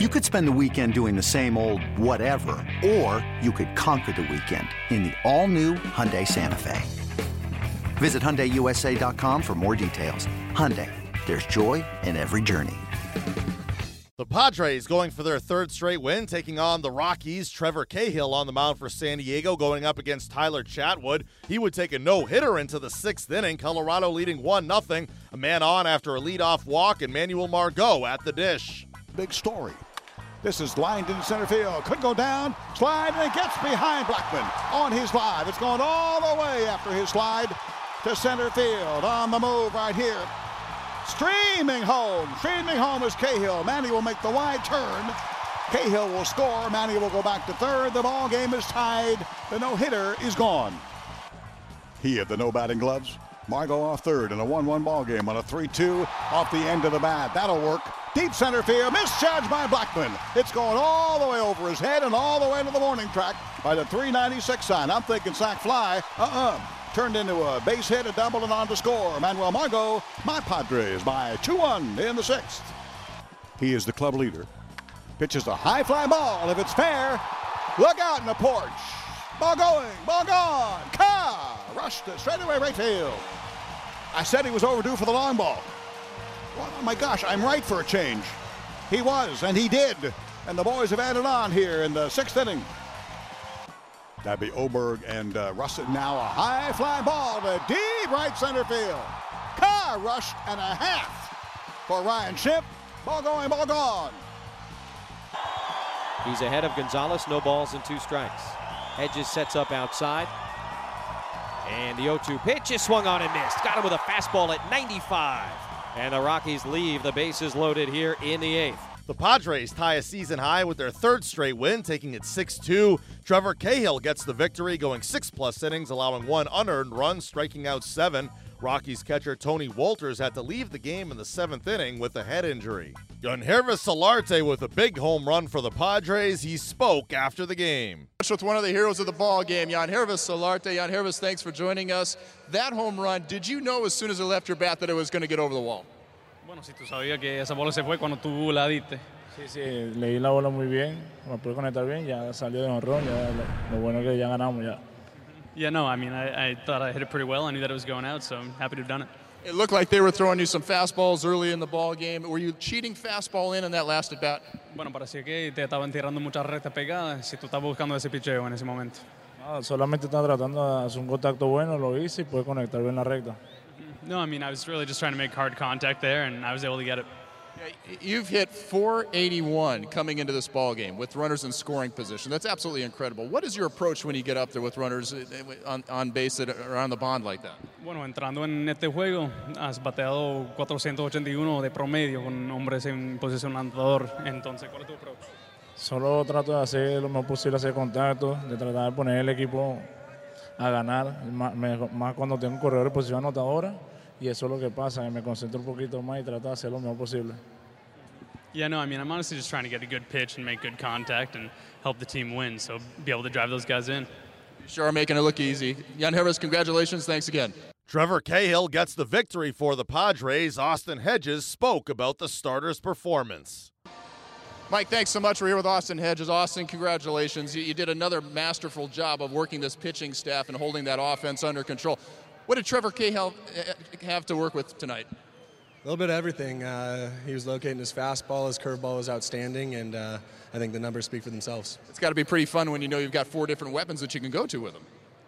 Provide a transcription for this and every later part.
You could spend the weekend doing the same old whatever, or you could conquer the weekend in the all-new Hyundai Santa Fe. Visit HyundaiUSA.com for more details. Hyundai, there's joy in every journey. The Padres going for their third straight win, taking on the Rockies. Trevor Cahill on the mound for San Diego, going up against Tyler Chatwood. He would take a no hitter into the sixth inning. Colorado leading 1 0. A man on after a leadoff walk, and Manuel Margot at the dish. Big story. This is lined in center field. Could go down, slide, and it gets behind Blackmon on his slide. It's going all the way after his slide to center field. On the move right here. Streaming home. Streaming home is Cahill. Manny will make the wide turn. Cahill will score. Manny will go back to third. The ball game is tied. The no-hitter is gone. He had the no batting gloves. Margot off third in a 1-1 ball game on a 3-2 off the end of the bat. That'll work. Deep center field, misjudged by Blackmon. It's going all the way over his head and all the way to the warning track by the 396 sign. I'm thinking sack fly. Uh-uh. Turned into a base hit, a double, and on to score. Manuel Margot, my Padres by 2-1 in the sixth. He is the club leader. Pitches a high fly ball. If it's fair, look out in the porch. Ball going, ball gone. Ka! Rushed it straight away right field. I said he was overdue for the long ball. Oh my gosh, I'm right for a change. He was, and he did. And the boys have added on here in the sixth inning. That'd be Oberg and uh, Russet now a high fly ball to deep right center field. Car rush and a half for Ryan Schimpf. Ball going, ball gone. He's ahead of Gonzalez, no balls and two strikes. Hedges sets up outside. And the 0-2 pitch is swung on and missed. Got him with a fastball at 95. And the Rockies leave the bases loaded here in the eighth. The Padres tie a season high with their third straight win, taking it 6 2. Trevor Cahill gets the victory, going six plus innings, allowing one unearned run, striking out seven. Rockies catcher Tony Walters had to leave the game in the seventh inning with a head injury. Yangervis Solarte with a big home run for the Padres. He spoke after the game. With one of the heroes of the ball game, Yangervis Solarte. Yangervis, thanks for joining us. That home run, did you know as soon as it left your bat that it was going to get over the wall? Bueno, si tú sabías que esa bola se fue cuando tú la diste. Sí, sí, leí la bola muy bien, me pude conectar bien, ya salió de honrón, ya lo, lo bueno que ya ganamos ya. Yeah, no, I mean, I, I thought I hit it pretty well. I knew that it was going out, so I'm happy to have done it. It looked like they were throwing you some fastballs early in the ball game. Were you cheating fastball in on that last at bat? Bueno, parecía que te estaban tirando muchas rectas pegadas si tú estabas buscando ese picheo en ese momento. No, solamente estaba tratando de hacer un contacto bueno, lo hice y pude conectar bien la recta. No, I mean, I was really just trying to make hard contact there, and I was able to get it. You've hit 481 coming into this ball game with runners in scoring position. That's absolutely incredible. What is your approach when you get up there with runners on, on base that are on the bond like that? Bueno, entrando en este juego, has bateado 481 de promedio con hombres en posición anotador. Entonces, ¿cuál es tu approach? Solo trato de hacer lo más posible, hacer contacto, de tratar de poner el equipo a ganar, más, más cuando tengo un corredor de posición anotadora. Y eso es lo que pasa, que me concentro un poquito más y trato de hacer lo mejor posible. Yeah, no, I mean, I'm honestly just trying to get a good pitch and make good contact and help the team win, so be able to drive those guys in. You sure are making it look easy. Yangervis, congratulations. Thanks again. Trevor Cahill gets the victory for the Padres. Austin Hedges spoke about the starter's performance. Mike, thanks so much. We're here with Austin Hedges. Austin, congratulations. You, you did another masterful job of working this pitching staff and holding that offense under control. What did Trevor Cahill have to work with tonight? A little bit of everything. Uh, he was locating his fastball, his curveball was outstanding, and uh, I think the numbers speak for themselves. It's got to be pretty fun when you know you've got four different weapons that you can go to with him.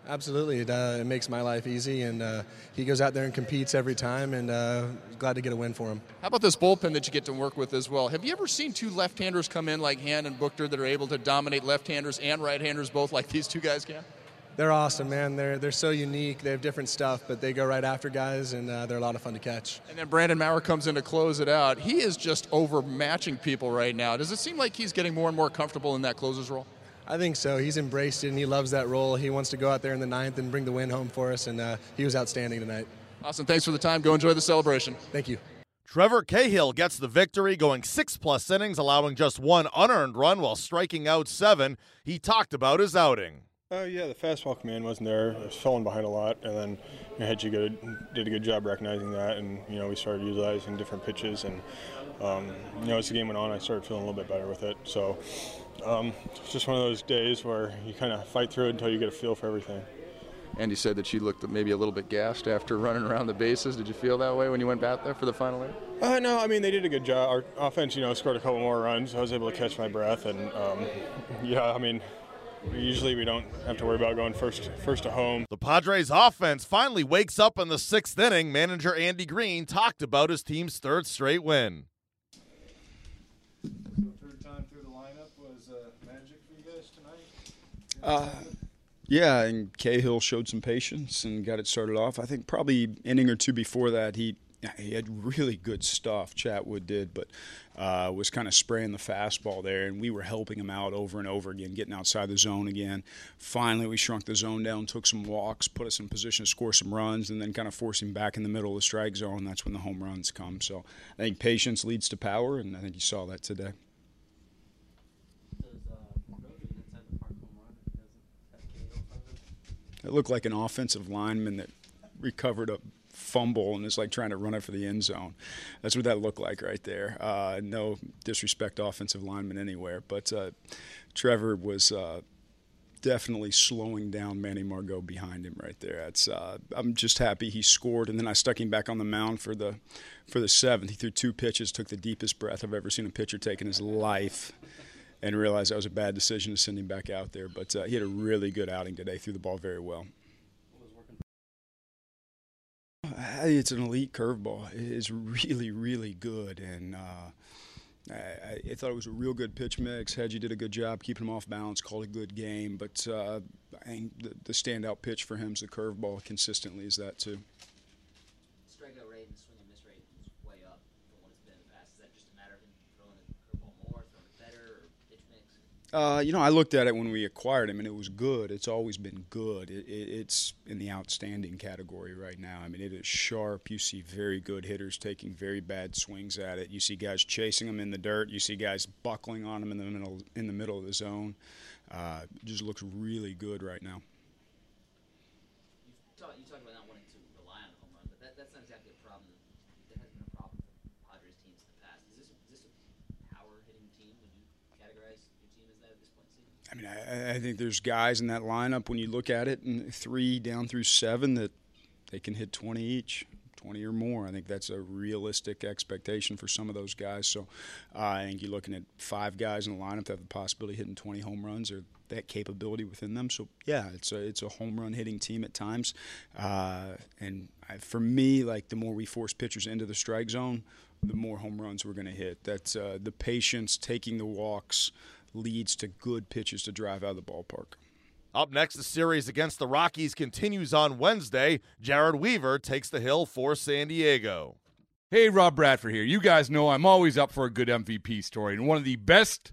Absolutely, it, uh, it makes my life easy, and uh, he goes out there and competes every time, and uh, glad to get a win for him. How about this bullpen that you get to work with as well? Have you ever seen two left-handers come in like Hand and Buchter that are able to dominate left-handers and right-handers both like these two guys can? They're awesome, man. They're they're so unique. They have different stuff, but they go right after guys, and uh, they're a lot of fun to catch. And then Brandon Maurer comes in to close it out. He is just overmatching people right now. Does it seem like he's getting more and more comfortable in that closer's role? I think so. He's embraced it, and he loves that role. He wants to go out there in the ninth and bring the win home for us, and uh, he was outstanding tonight. Awesome. Thanks for the time. Go enjoy the celebration. Thank you. Trevor Cahill gets the victory, going six plus innings, allowing just one unearned run while striking out seven. He talked about his outing. Uh, yeah, the fastball command wasn't there. I was falling behind a lot, and then you know, did a good job recognizing that, and you know we started utilizing different pitches, and um, you know, as the game went on, I started feeling a little bit better with it. So um, it's just one of those days where you kind of fight through it until you get a feel for everything. Andy said that she looked maybe a little bit gassed after running around the bases. Did you feel that way when you went back there for the final inning? Uh, no, I mean they did a good job. Our offense, you know, scored a couple more runs. I was able to catch my breath, and um, yeah, I mean, usually we don't have to worry about going first first to home. The Padres offense finally wakes up in the sixth inning. Manager Andy Green talked about his team's third straight win. Third time through the lineup was uh, magic for you guys tonight. Uh, yeah, and Cahill showed some patience and got it started off. I think probably inning or two before that, he he had really good stuff. Chatwood did, but uh, was kind of spraying the fastball there, and we were helping him out over and over again, getting outside the zone again. Finally, we shrunk the zone down, took some walks, put us in position to score some runs, and then kind of force him back in the middle of the strike zone. That's when the home runs come. So I think patience leads to power, and I think you saw that today. It looked like an offensive lineman that recovered a fumble and is like trying to run it for the end zone. That's what that looked like right there. Uh, no disrespect offensive lineman anywhere, but uh, Trevor was uh, definitely slowing down Manny Margot behind him right there. That's uh, I'm just happy he scored, and then I stuck him back on the mound for the for the seventh. He threw two pitches, took the deepest breath I've ever seen a pitcher take in his life and realized that was a bad decision to send him back out there. But uh, he had a really good outing today, threw the ball very well. It's an elite curveball. It is really, really good, and uh, I, I, thought it was a real good pitch mix. Hedgie did a good job keeping him off balance, called a good game. But uh, I think the, the standout pitch for him is the curveball. Consistently, is that too. Strikeout rate and swing and miss rate is way up from what it's been in the past. Is that just a matter of him throwing the curveball more, throwing it better, or pitch mix? Uh, you know, I looked at it when we acquired him, and it was good. It's always been good. It, it, it's in the outstanding category right now. I mean, it is sharp. You see very good hitters taking very bad swings at it. You see guys chasing them in the dirt. You see guys buckling on them in the middle in the middle of the zone. Uh, just looks really good right now. You talk, about not wanting to rely on the home run, but that, that's not exactly a problem. That has been a problem for Padres teams in the past. Is this, is this a power hitting team? Would you categorize your team as that at this point in the season? I mean, I, I think there's guys in that lineup when you look at it, and three down through seven that they can hit 20 each. 20 or more. I think that's a realistic expectation for some of those guys. So uh, I think you're looking at five guys in the lineup that have the possibility of hitting 20 home runs or that capability within them. So yeah, it's a it's a home run hitting team at times. Uh, and I, for me, like the more we force pitchers into the strike zone, the more home runs we're going to hit. That's uh, the patience, taking the walks leads to good pitches to drive out of the ballpark. Up next, the series against the Rockies continues on Wednesday. Jered Weaver takes the hill for San Diego. Hey, Rob Bradford here. You guys know I'm always up for a good MVP story, and one of the best